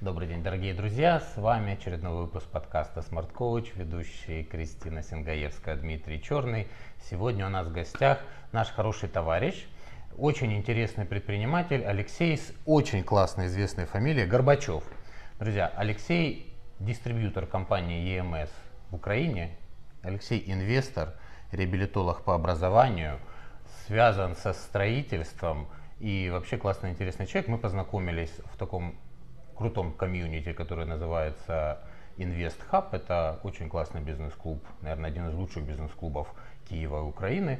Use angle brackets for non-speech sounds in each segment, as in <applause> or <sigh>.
Добрый день, дорогие друзья! С вами очередной выпуск подкаста Smart Coach, ведущий Кристина Сингаевская, Дмитрий Черный. Сегодня у нас в гостях наш хороший товарищ, очень интересный предприниматель Алексей с очень классной известной фамилией Горбачев. Друзья, Алексей дистрибьютор компании EMS в Украине, Алексей инвестор, реабилитолог по образованию, связан со строительством и вообще классный интересный человек. Мы познакомились в таком крутом комьюнити, который называется Invest Hub. Это очень классный бизнес-клуб, наверное, один из лучших бизнес-клубов Киева и Украины.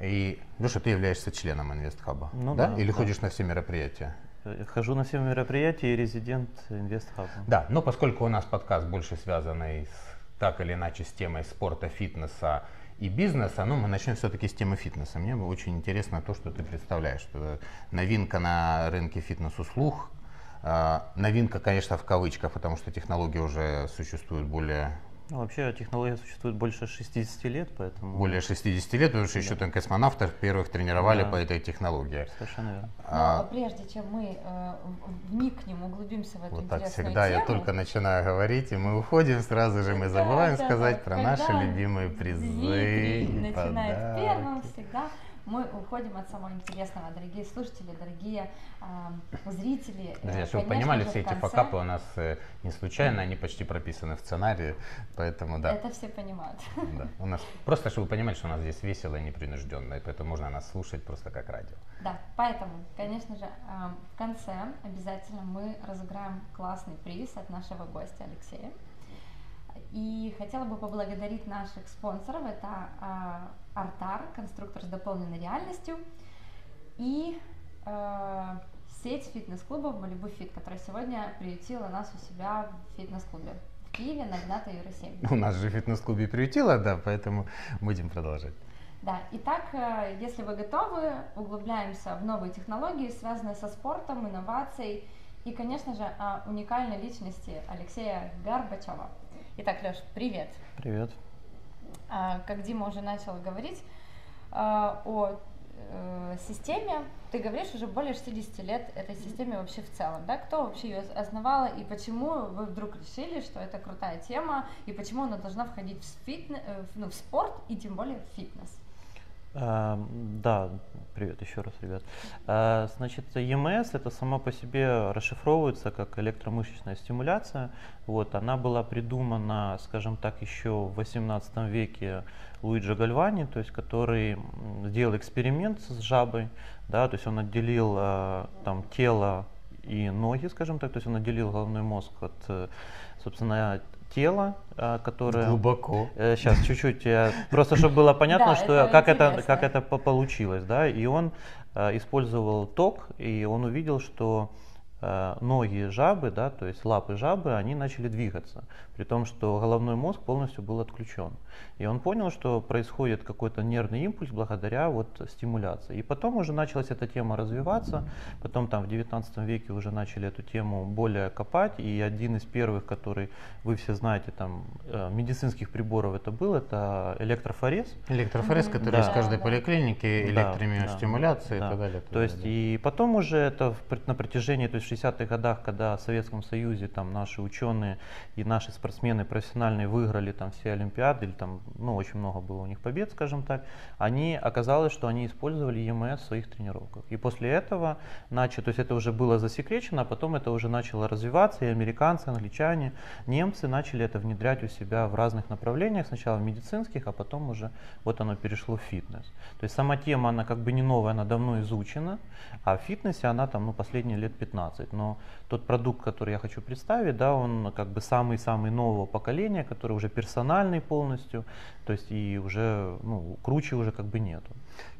И, Леша, ты являешься членом Invest Hub, Ну да? да, Или да. ходишь на все мероприятия? Э, Хожу на все мероприятия и резидент InvestHub. Да, но поскольку у нас подкаст больше связанный с, так или иначе с темой спорта, фитнеса и бизнеса, ну, мы начнем все-таки с темы фитнеса. Мне бы очень интересно то, что ты представляешь. Что это новинка на рынке фитнес-услуг. А, Новинка, конечно, в кавычках, потому что технологии уже существуют более, Ну, вообще технология существует больше 60 лет, поэтому... более 60 лет, потому что еще там космонавтов первых тренировали Да. по этой технологии. Совершенно верно. Но А, прежде чем мы э, вникнем, углубимся в эту Вот так всегда, я тему, только начинаю говорить, и мы уходим, сразу же мы забываем Да, да, сказать да. про наши любимые призы. Дмитрий и начинает подарки. первым всегда. Мы уходим от самого интересного, дорогие слушатели, дорогие а, зрители. Друзья, Э, чтобы вы понимали, все в эти конце- факапы у нас э, не случайно, они почти прописаны в сценарии, поэтому да, Это все понимают. да. У нас <laughs> просто, чтобы вы понимали, что у нас здесь весело и непринужденно, и поэтому можно нас слушать просто как радио. Да, поэтому, конечно же, а, в конце обязательно мы разыграем классный приз от нашего гостя Алексея. И хотела бы поблагодарить наших спонсоров. Это а, Артар, конструктор с дополненной реальностью, и а, сеть фитнес-клубов Малибу Фит, которая сегодня приютила нас у себя в фитнес-клубе в Киеве на Гната Юра 7. У нас же в фитнес-клубе приютило, да, поэтому будем продолжать. Да, итак, э, если вы готовы, углубляемся в новые технологии, связанные со спортом, инновацией и, конечно же, о уникальной личности Алексея Горбачева. Итак, Леш, привет. Привет. А, Как Дима уже начал говорить а, о э, системе, ты говоришь уже более 60 лет этой системе вообще в целом, да? Кто вообще ее основала и почему вы вдруг решили, что это крутая тема и почему она должна входить в, фитне- э, ну, в спорт и тем более в фитнес? А, Да, привет еще раз, ребят. А, Значит, EMS это сама по себе расшифровывается как электромышечная стимуляция. Вот, она была придумана, скажем так, еще в 18 веке Луиджи Гальвани, то есть который сделал эксперимент с жабой, да, то есть он отделил а, там тело и ноги, скажем так, то есть он отделил головной мозг от, э, собственно, тела, а, которое... Глубоко. Сейчас чуть-чуть, э, просто чтобы было понятно, что как это как это по- получилось, да. И он э, использовал ток, и он увидел, что э, ноги жабы, да, то есть лапы жабы, они начали двигаться, при том, что головной мозг полностью был отключен. И он понял, что происходит какой-то нервный импульс благодаря вот стимуляции. И потом уже началась эта тема развиваться, потом там в 19 веке уже начали эту тему более копать, и один из первых, который вы все знаете, там э, медицинских приборов это был, это электрофорез. Электрофорез, который Да. из каждой Да, да. поликлиники, Да, электромиостимуляция да, и так далее. То есть и потом уже это на протяжении, то есть 60-х годах, когда в Советском Союзе там наши ученые и наши спортсмены профессиональные выиграли там все Олимпиады, или там, ну, очень много было у них побед, скажем так, они, оказалось, что они использовали ЕМС в своих тренировках. И после этого начали, то есть это уже было засекречено, а потом это уже начало развиваться, и американцы, англичане, немцы начали это внедрять у себя в разных направлениях, сначала в медицинских, а потом уже вот оно перешло в фитнес. То есть сама тема, она как бы не новая, она давно изучена, а в фитнесе она там, ну, последние лет 15. Но тот продукт, который я хочу представить, да, он как бы самый-самый нового поколения, который уже персональный полностью, то есть и уже, ну, круче уже как бы нету.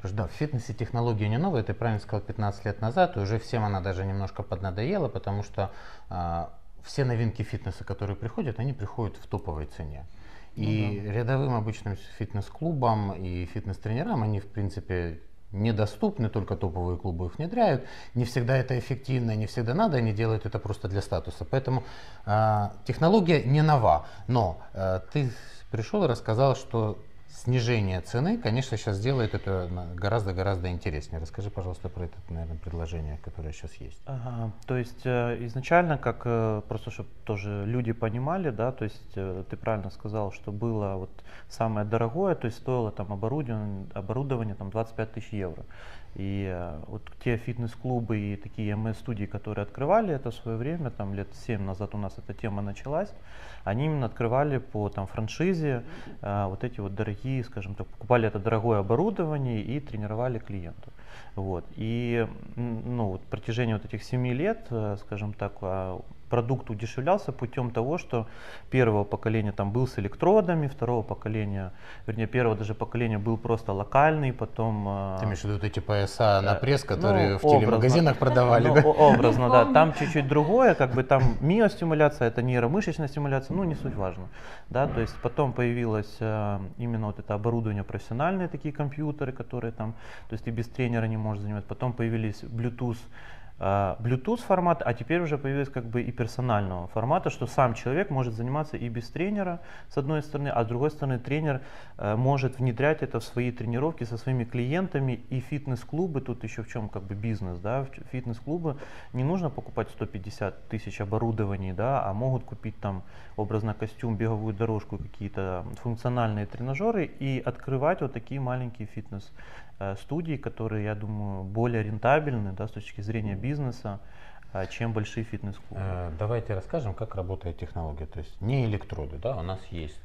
Да, в фитнесе технология не новая, ты правильно сказал, 15 лет назад, и уже всем она даже немножко поднадоела, потому что а, все новинки фитнеса, которые приходят, они приходят в топовой цене. И рядовым обычным фитнес-клубам и фитнес-тренерам они, в принципе, недоступны, только топовые клубы их внедряют. Не всегда это эффективно, не всегда надо, они делают это просто для статуса. Поэтому а, технология не нова, но а, ты пришел и рассказал, что снижение цены, конечно, сейчас сделает это гораздо-гораздо интереснее. Расскажи, пожалуйста, про это, наверное, предложение, которое сейчас есть. Ага, то есть э, изначально, как э, просто чтобы тоже люди понимали, да, то есть э, ты правильно сказал, что было вот самое дорогое, то есть стоило там оборудование, оборудование там 25 тысяч евро. И э, вот те фитнес-клубы и такие МС-студии, которые открывали это в свое время, там лет 7 назад у нас эта тема началась, они именно открывали по там, франшизе э, вот эти вот дорогие, скажем так, покупали это дорогое оборудование и тренировали клиентов. Вот. И ну, вот, протяжении вот этих 7 лет, э, скажем так, а, продукт удешевлялся путем того, что первого поколения там был с электродами, второго поколения, вернее, первого даже поколения был просто локальный, потом... А, Ты имеешь в виду эти пояса на пресс, ну, которые ну, в телемагазинах продавали, ну, да? Образно, да. Там чуть-чуть другое, как бы там миостимуляция, это нейромышечная стимуляция, ну, не суть важно. Да, то есть потом появилось э, именно вот это оборудование профессиональные такие компьютеры, которые там, то есть ты без тренера не можешь занимать. Потом появились Bluetooth Bluetooth формат, а теперь уже появилось как бы и персонального формата, что сам человек может заниматься и без тренера, с одной стороны, а с другой стороны тренер э, может внедрять это в свои тренировки со своими клиентами и фитнес-клубы, тут еще в чем как бы бизнес, да, фитнес-клубы не нужно покупать 150 тысяч оборудований, да, а могут купить там образно костюм, беговую дорожку, какие-то функциональные тренажеры и открывать вот такие маленькие фитнес Э, студий, которые, я думаю, более рентабельны да, с точки зрения бизнеса, э, чем большие фитнес-клубы. Э, давайте расскажем, как работает технология. То есть не электроды, да, у нас есть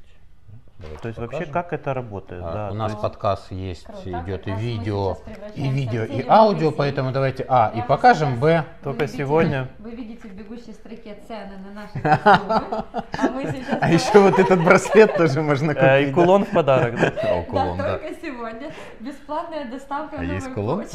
Давайте То есть покажем. вообще как это работает? А, да, у нас есть... подкаст есть, Круто, идет и видео, и видео, и аудио, поэтому давайте А, Я и покажем, Б. Только видите, сегодня. <laughs> Вы видите в бегущей строке цены на наши костюмы, а мы сейчас... <laughs> А еще вот этот браслет тоже можно купить. И кулон в подарок, да? <laughs> Да, только сегодня. Бесплатная доставка А есть кулон?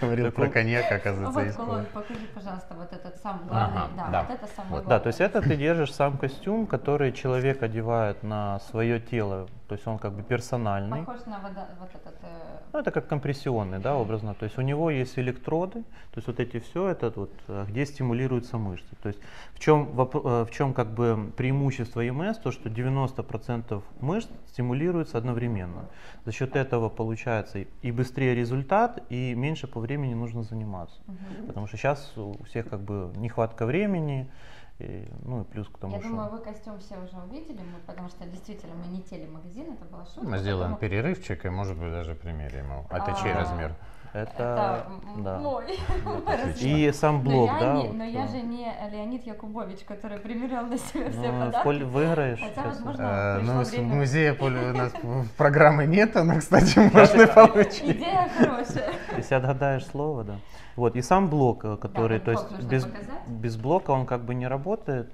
Говорил про коньяк, оказывается, есть кулон. Покажи, пожалуйста, вот этот самый главный. Да, вот это самый главный. Да, то есть это ты держишь сам костюм, который человек одевает на свое тело, то есть он как бы персональный. Похож на вода, вот этот... Э... Ну, это как компрессионный, да, образно. То есть у него есть электроды, то есть вот эти все, это вот, э, где стимулируются мышцы. То есть в чем, э, в чем как бы преимущество ЕМС, то что 90% мышц стимулируются одновременно. За счет этого получается и быстрее результат, и меньше по времени нужно заниматься. Угу. Потому что сейчас у всех как бы нехватка времени, и, ну и плюс к тому, Я что... думаю, вы костюм все уже увидели, мы, потому что действительно мы не телемагазин, это была шутка. Мы сделаем поэтому... перерывчик и, может быть, даже примерим его. А, а чей размер? Это, это да. мой. <laughs> И сам блог, но да? Я не, но я же не Леонид Якубович, который примерял на себя все ну, подарки. Поль выиграешь. Хотя, возможно, а, ну, время... музея Поль у нас <laughs> программы нет, но, кстати, можно получить. Идея хорошая. Если отгадаешь слово, да. Вот, и сам блок, э, который, да, то есть без, без блока он как бы не работает.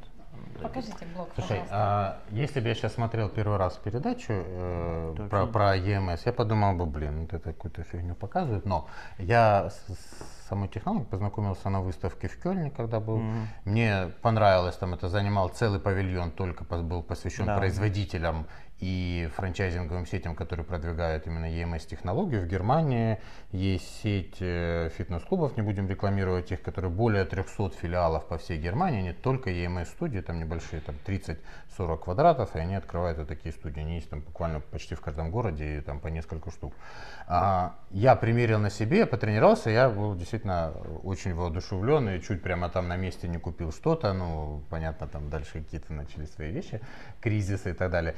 Покажите блок, Слушай, а, если бы я сейчас смотрел первый раз передачу э, про, про EMS, я подумал бы, блин, вот это какую-то фигню показывают, но я с, с самой технологией познакомился на выставке в Кёльне, когда был. Mm-hmm. Мне понравилось, там это занимал целый павильон, только был посвящен да. производителям и франчайзинговым сетям, которые продвигают именно EMS-технологию. В Германии есть сеть э, фитнес-клубов, не будем рекламировать их, которые более 300 филиалов по всей Германии, не только EMS-студии, там небольшие, там 30-40 квадратов, и они открывают вот такие студии. Они есть там буквально почти в каждом городе, и там по несколько штук. А, я примерил на себе, потренировался, я был действительно очень воодушевлен, и чуть прямо там на месте не купил что-то, ну, понятно, там дальше какие-то начались свои вещи, кризисы и так далее.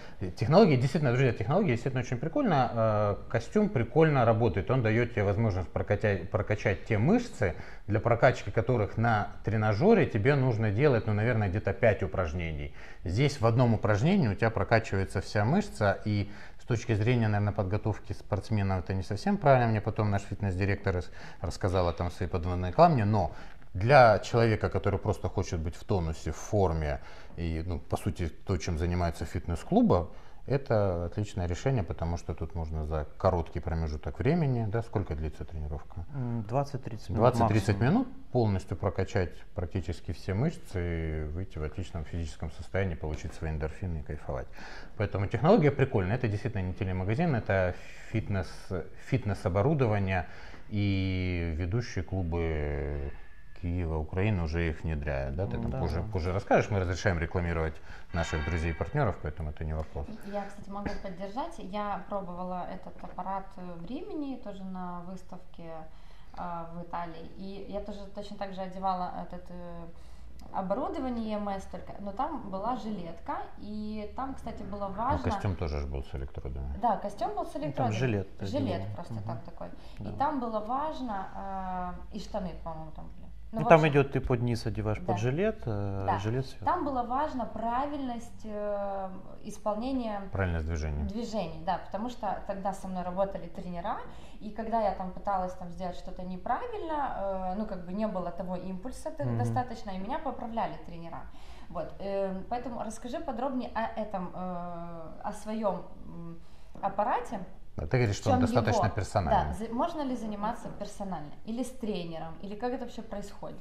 Технологии, действительно, друзья, технологии действительно очень прикольно. Э, костюм прикольно работает. Он дает тебе возможность прокачать, прокачать те мышцы, для прокачки которых на тренажере тебе нужно делать, ну, наверное, где-то 5 упражнений. Здесь в одном упражнении у тебя прокачивается вся мышца, и с точки зрения, наверное, подготовки спортсменов это не совсем правильно. Мне потом наш фитнес-директор рассказал о том своей подводной камне, но для человека, который просто хочет быть в тонусе, в форме, и, ну, по сути, то, чем занимается фитнес-клуба, это отличное решение, потому что тут можно за короткий промежуток времени, да, сколько длится тренировка? 20-30 минут. 20-30 минут полностью прокачать практически все мышцы и выйти в отличном физическом состоянии, получить свои эндорфины и кайфовать. Поэтому технология прикольная. Это действительно не телемагазин, это фитнес, фитнес-оборудование и ведущие клубы Киева, Украины уже их внедряют, да? Ты там Да. позже, позже расскажешь, мы разрешаем рекламировать наших друзей и партнеров, поэтому это не вопрос. Я, кстати, могу поддержать. Я пробовала этот аппарат э, в Римени, тоже на выставке а, в Италии. И я тоже точно так же одевала этот э, оборудование EMS только, но там была жилетка, и там, кстати, было Ну, важно... костюм тоже же был с электродами. Да, костюм был с электродами. жилет Жилет отдельный. просто Мгм. так такой. И Да. там было важно, а, и штаны, по-моему, там были. Ну, там общем, идет, ты под низ одеваешь Да. под жилет, э, Да. жилет сверху. Там было важно правильность э, исполнения Правильность движения. движений, да, потому что тогда со мной работали тренера, и когда я там пыталась там сделать что-то неправильно, э, ну как бы не было того импульса Мгм. достаточно, и меня поправляли тренера. Вот, э, поэтому расскажи подробнее о этом, э, о своем аппарате. Да, Ты говоришь, что он достаточно его- персональный. Да, можно ли заниматься персонально или с тренером, или как это вообще происходит?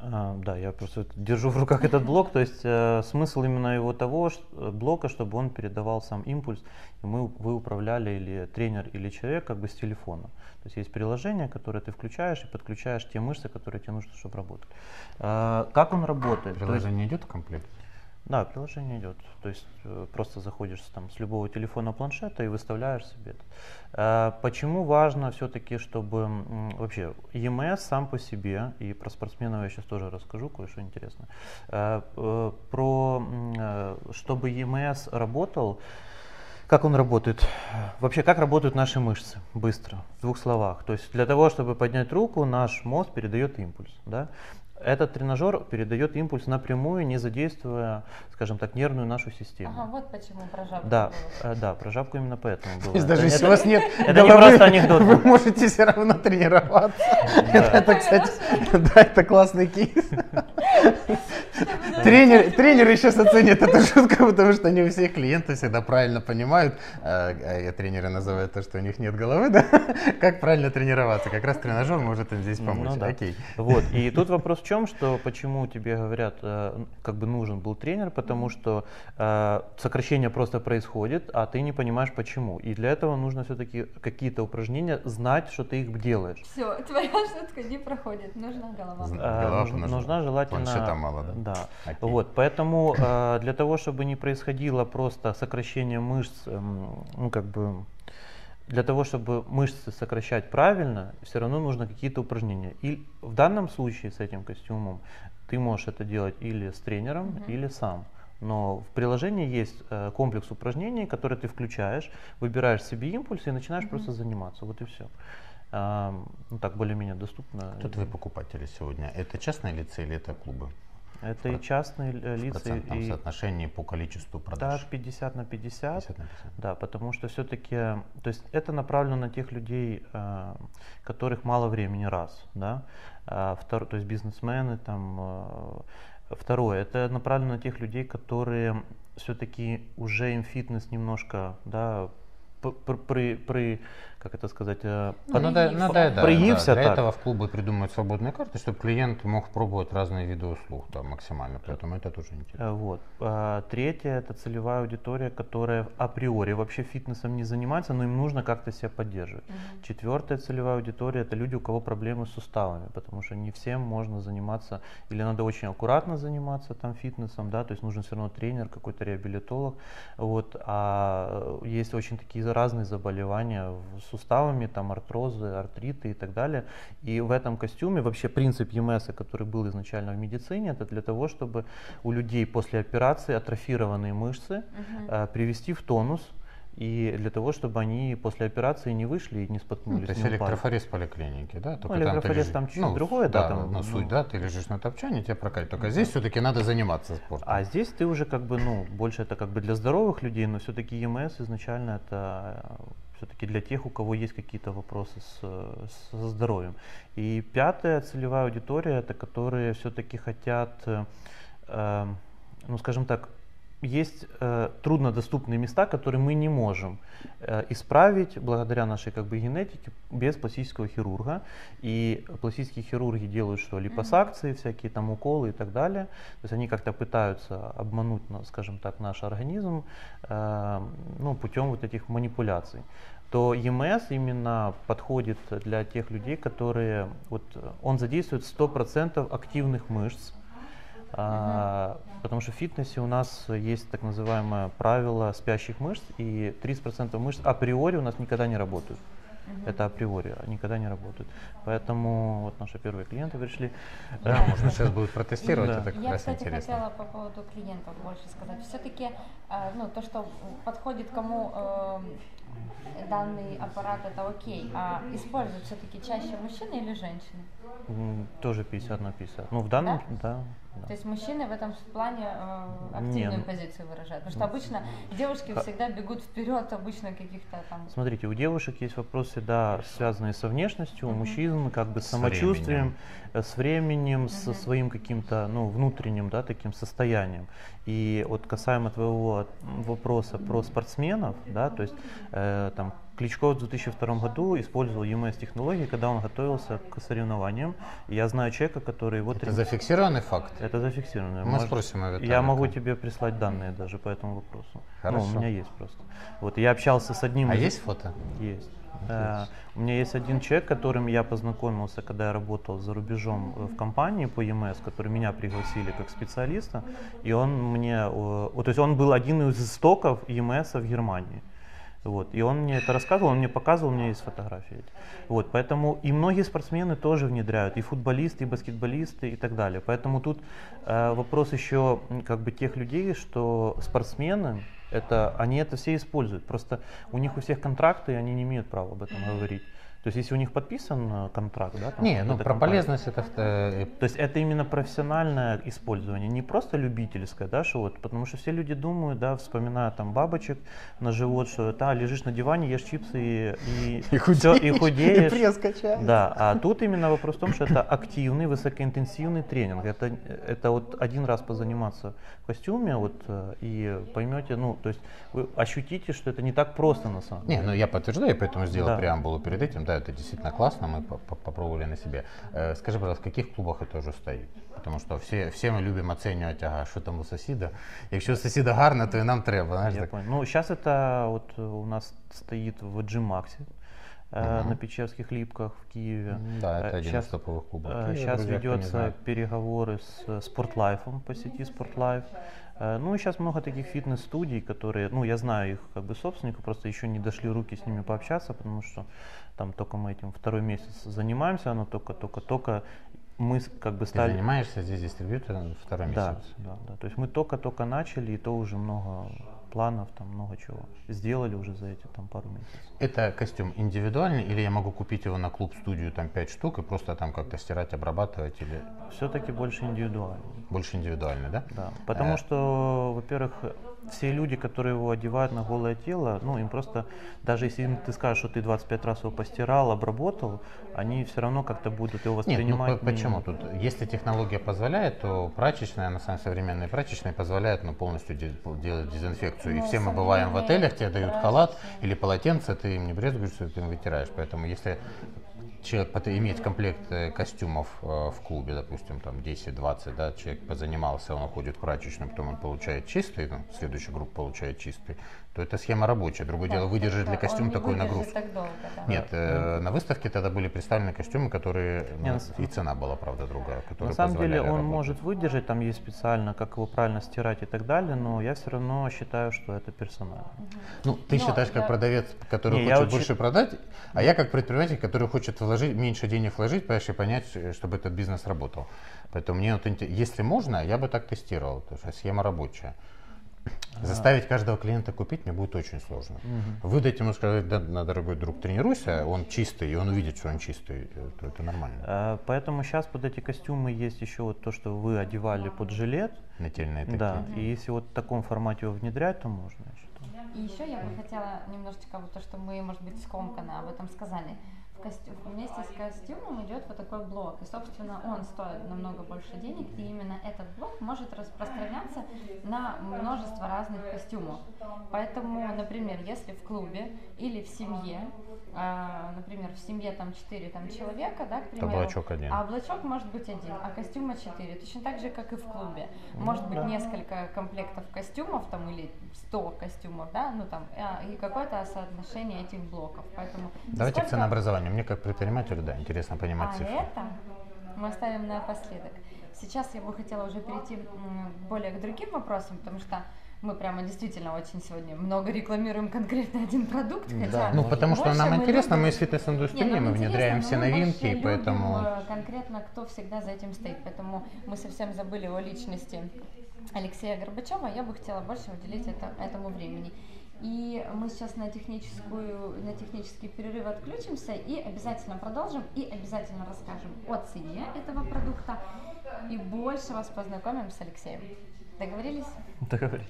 А, да, я просто держу в руках этот блок, то есть э, смысл именно его того ш- э, блока, чтобы он передавал сам импульс, и мы, вы управляли или тренер, или человек как бы с телефона. То есть есть приложение, которое ты включаешь и подключаешь те мышцы, которые тебе нужно, чтобы работали. А, как он работает? То есть- Приложение идет в комплект? Да, приложение идет. То есть э, просто заходишь там с любого телефона, планшета и выставляешь себе это. Э, Почему важно все-таки, чтобы вообще EMS сам по себе, и про спортсменов я сейчас тоже расскажу кое-что интересное, Э, э, про чтобы EMS работал, как он работает? Вообще, как работают наши мышцы? Быстро, в двух словах. То есть для того, чтобы поднять руку, наш мозг передает импульс. Да? Этот тренажер передает импульс напрямую, не задействуя, скажем так, нервную нашу систему. Ага, вот почему про жабу Да, было. э, да, про жабку именно поэтому было. То есть Это- даже если это- у вас нет это не просто анекдот. Вы можете все равно тренироваться. Это, это, кстати, да, это классный кейс. Тренер, тренеры сейчас оценят эту шутку, потому что не у всех клиенты всегда правильно понимают, а, а тренеры называют то, что у них нет головы, да, <laughs> как правильно тренироваться. Как раз тренажер может им здесь помочь. Ну да. Окей. Вот. И <laughs> тут вопрос в чем, что почему тебе говорят, э, как бы нужен был тренер, потому что э, сокращение просто происходит, а ты не понимаешь почему. И для этого нужно все-таки какие-то упражнения знать, что ты их делаешь. Все, <laughs> твоя шутка не проходит, нужна голова. Э, Голова нужна, нужна. нужна желательно... Планшета мало, да? Да. Вот, поэтому э, для того, чтобы не происходило просто сокращение мышц, эм, ну как бы для того, чтобы мышцы сокращать правильно, все равно нужно какие-то упражнения. И в данном случае с этим костюмом ты можешь это делать или с тренером, Мгм. или сам. Но в приложении есть э, комплекс упражнений, которые ты включаешь, выбираешь себе импульс и начинаешь Мгм. просто заниматься. Вот и все. ну так более-менее доступно. Кто твои покупатели сегодня? Это частные лица или это клубы? Это и частные э, В лица, процентном и соотношении по количеству да, продаж? 50 на 50. 50 на 50. Да, потому что все-таки, то есть это направлено на тех людей, э, которых мало времени, раз, да, А втор- то есть бизнесмены, там, э, второе, это направлено на тех людей, которые все-таки уже им фитнес немножко, да, при, при, как это сказать, э, Ну, под- Надо, надо, да, Проявился да, для так. этого в клубы придумывают свободные карты, чтобы клиент мог пробовать разные виды услуг там, максимально, поэтому это тоже интересно. Э, Вот. А Третье это целевая аудитория, которая априори вообще фитнесом не занимается, но им нужно как-то себя поддерживать. Мгм. Четвертая целевая аудитория это люди, у кого проблемы с суставами, потому что не всем можно заниматься, или надо очень аккуратно заниматься там фитнесом, да, то есть нужен все равно тренер, какой-то реабилитолог, вот, а э, есть очень такие разные заболевания в- суставами, там артрозы, артриты и так далее, и в этом костюме вообще принцип ЕМС, который был изначально в медицине, это для того, чтобы у людей после операции атрофированные мышцы э, привести в тонус, и для того, чтобы они после операции не вышли и не Ну, споткнулись. то есть электрофорез поликлиники, да? Только Ну, электрофорез лежишь- там чуть другое, да, там, ну, ну, суть, да, ты лежишь на топчане, тебя прокатит. Только здесь все-таки надо заниматься спортом. А здесь ты уже как бы, ну, больше это как бы для здоровых людей, но все-таки ЕМС изначально это все-таки для тех, у кого есть какие-то вопросы с, со здоровьем. И пятая целевая аудитория, это которые все-таки хотят, э, ну, скажем так, есть э, труднодоступные места, которые мы не можем э, исправить благодаря нашей как бы генетике без пластического хирурга. И пластические хирурги делают что? Липосакции, всякие там уколы и так далее. То есть они как-то пытаются обмануть, ну, скажем так, наш организм э, ну, путем вот этих манипуляций. то EMS именно подходит для тех людей, которые, вот он задействует 100% активных мышц, а, потому что в фитнесе у нас есть так называемое правило спящих мышц, и 30% мышц априори у нас никогда не работают. Это априори, а никогда не работают. Поэтому вот наши первые клиенты пришли. Да, можно сейчас будет протестировать, это как Я, раз кстати, интересно. хотела по поводу клиентов больше сказать. Все-таки, ну, то, что подходит кому э, данный аппарат, это окей. А используют все-таки чаще мужчины или женщины? Тоже 50 на 50. Ну, в данном, да. да. То есть мужчины в этом плане э, активную Не, ну- позицию выражают. Потому что обычно девушки Ха- всегда бегут вперед, обычно каких-то там. Смотрите, у девушек есть вопросы, да, связанные со внешностью, у мужчин как бы с самочувствием, э, с временем, со Мгм. своим каким-то, ну, внутренним, да, таким состоянием. И вот касаемо твоего вопроса про спортсменов, да, то есть э, там Кличко в 2002 году использовал EMS-технологии, когда он готовился к соревнованиям. Я знаю человека, который вот... Это зафиксированный факт? Это зафиксировано. Мы Может- спросим у Я могу тебе прислать данные даже по этому вопросу. Хорошо. Ну, у меня есть просто. Вот я общался с одним А из- есть фото? есть. Э, У меня есть один человек, которым я познакомился, когда я работал за рубежом э, в компании по EMS, который меня пригласили как специалиста, и он мне, э, то есть он был один из истоков EMS в Германии. Вот, и он мне это рассказывал, он мне показывал, у меня есть фотографии. Вот, поэтому и многие спортсмены тоже внедряют, и футболисты, и баскетболисты, и так далее. Поэтому тут э, вопрос еще как бы тех людей, что спортсмены, это, они это все используют. Просто у них у всех контракты, и они не имеют права об этом говорить. То есть если у них подписан э, контракт, да? там, Не, ну про компании, полезность это э, то есть это именно профессиональное использование, не просто любительское, да, что вот, потому что все люди думают, да, вспоминая там бабочек на живот, что да, лежишь на диване, ешь чипсы и, и, и всё, и худеешь. <laughs> пресс качаешь. Да, а тут именно вопрос в том, что это активный, высокоинтенсивный тренинг. Это, это вот один раз позаниматься в костюме, вот, э, и поймете, ну, то есть вы ощутите, что это не так просто на самом деле. Не, ну я подтверждаю, поэтому сделал Да. преамбулу перед этим Да, это действительно классно, мы по- по- попробовали на себе. Э, Скажи, пожалуйста, в каких клубах это уже стоит? Потому что все, все мы любим оценивать, ага, що там у сусіда. Якщо у сусіда гарно, то і нам треба. Знаєш, Я так. понял. Ну, сейчас это вот э, у нас стоит в G-Max э, Мгм. на Печерских липках в Киеве. Да, это Э, один щас- из топовых клубов. Э, Киева, Сейчас друзья, кто не ведется знает. переговоры с э, Спортлайфом по сети Спортлайф. Э, Ну сейчас много таких фитнес-студий, которые, ну я знаю их как бы собственников, просто еще не дошли руки с ними пообщаться, потому что там только мы этим второй месяц занимаемся, оно только-только-только мы как бы Ты стали... занимаешься здесь дистрибьютором второй Да, месяц. да, да. То есть мы только-только начали, и то уже много планов, там много чего сделали уже за эти там пару месяцев. Это костюм индивидуальный или я могу купить его на клуб-студию там 5 штук и просто там как-то стирать, обрабатывать или Все-таки больше индивидуально. больше индивидуальный, да? Да, потому Э. что, во-первых, все люди, которые его одевают на голое тело, ну, им просто, даже если им ты скажешь, что ты 25 раз его постирал, обработал, они все равно как-то будут его Нет, ну воспринимать. по- не- почему? Тут, если технология позволяет, то прачечная, на самом современные прачечные позволяют ну, полностью де- делать дезинфекцию. И Но все мы бываем в отелях, тебе дают халат или полотенце, ты им не брезгуешь, ты им вытираешь. Поэтому если человек имеет комплект э, костюмов э, в клубе, допустим, там 10-20, да, человек позанимался, он уходит в прачечную, потом он получает чистый, ну, следующая группа получает чистый, то это схема рабочая. Другое дело, выдержит ли костюм такой нагруз. так долго, да. Нет, э, на выставке тогда были представлены костюмы, которые ну, Не, на с- и цена была, правда, другая, которые На самом деле он работать. может выдержать, там есть специально, как его правильно стирать и так далее, но я все равно считаю, что это персонально. Ну, ты Но считаешь как я- продавец, который Не, хочет больше продать, а я как предприниматель, который хочет вложить меньше денег вложить, понимаешь, и понять, э, чтобы этот бизнес работал. Поэтому мне вот если можно, я бы так тестировал, потому что схема рабочая. Заставить каждого клиента купить мне будет очень сложно. Выдать ему сказать, да, на, дорогой друг, тренируйся, он чистый, и он увидит, что он чистый, э, то это нормально. Э, Поэтому сейчас под эти костюмы есть еще вот то, что вы одевали под жилет. Нательные такие. Да, и если вот в таком формате его внедрять, то можно. И еще я бы хотела немножечко вот то, что мы, может быть, скомканно об этом сказали. В костюм, вместе с костюмом идет вот такой блок. И, собственно, он стоит намного больше денег, и именно этот блок может распространяться на множество разных костюмов. Поэтому, например, если в клубе или в семье, а, например, в семье там 4 там, человека, да, к примеру, облачок один. а облачок может быть один, а костюма 4. Точно так же, как и в клубе. Может быть да. несколько комплектов костюмов там или 100 костюмов, да, ну там, а, и какое-то соотношение этих блоков. Поэтому Давайте к сколько- ценообразованию. Мне как предпринимателю, да, интересно понимать а цифры. это мы оставим напоследок. Сейчас я бы хотела уже перейти более к другим вопросам, потому что мы прямо действительно очень сегодня много рекламируем конкретно один продукт, хотя Ну, потому что нам мы интересно, любим- мы из фитнес-индустрии, мы внедряем все новинки, и поэтому... э, конкретно кто всегда за этим стоит, поэтому мы совсем забыли о личности Алексея Горбачева, я бы хотела больше уделить это, этому времени. И мы сейчас на, техническую, на технический перерыв отключимся и обязательно продолжим и обязательно расскажем о цене этого продукта и больше вас познакомим с Алексеем. Договорились? Договорились.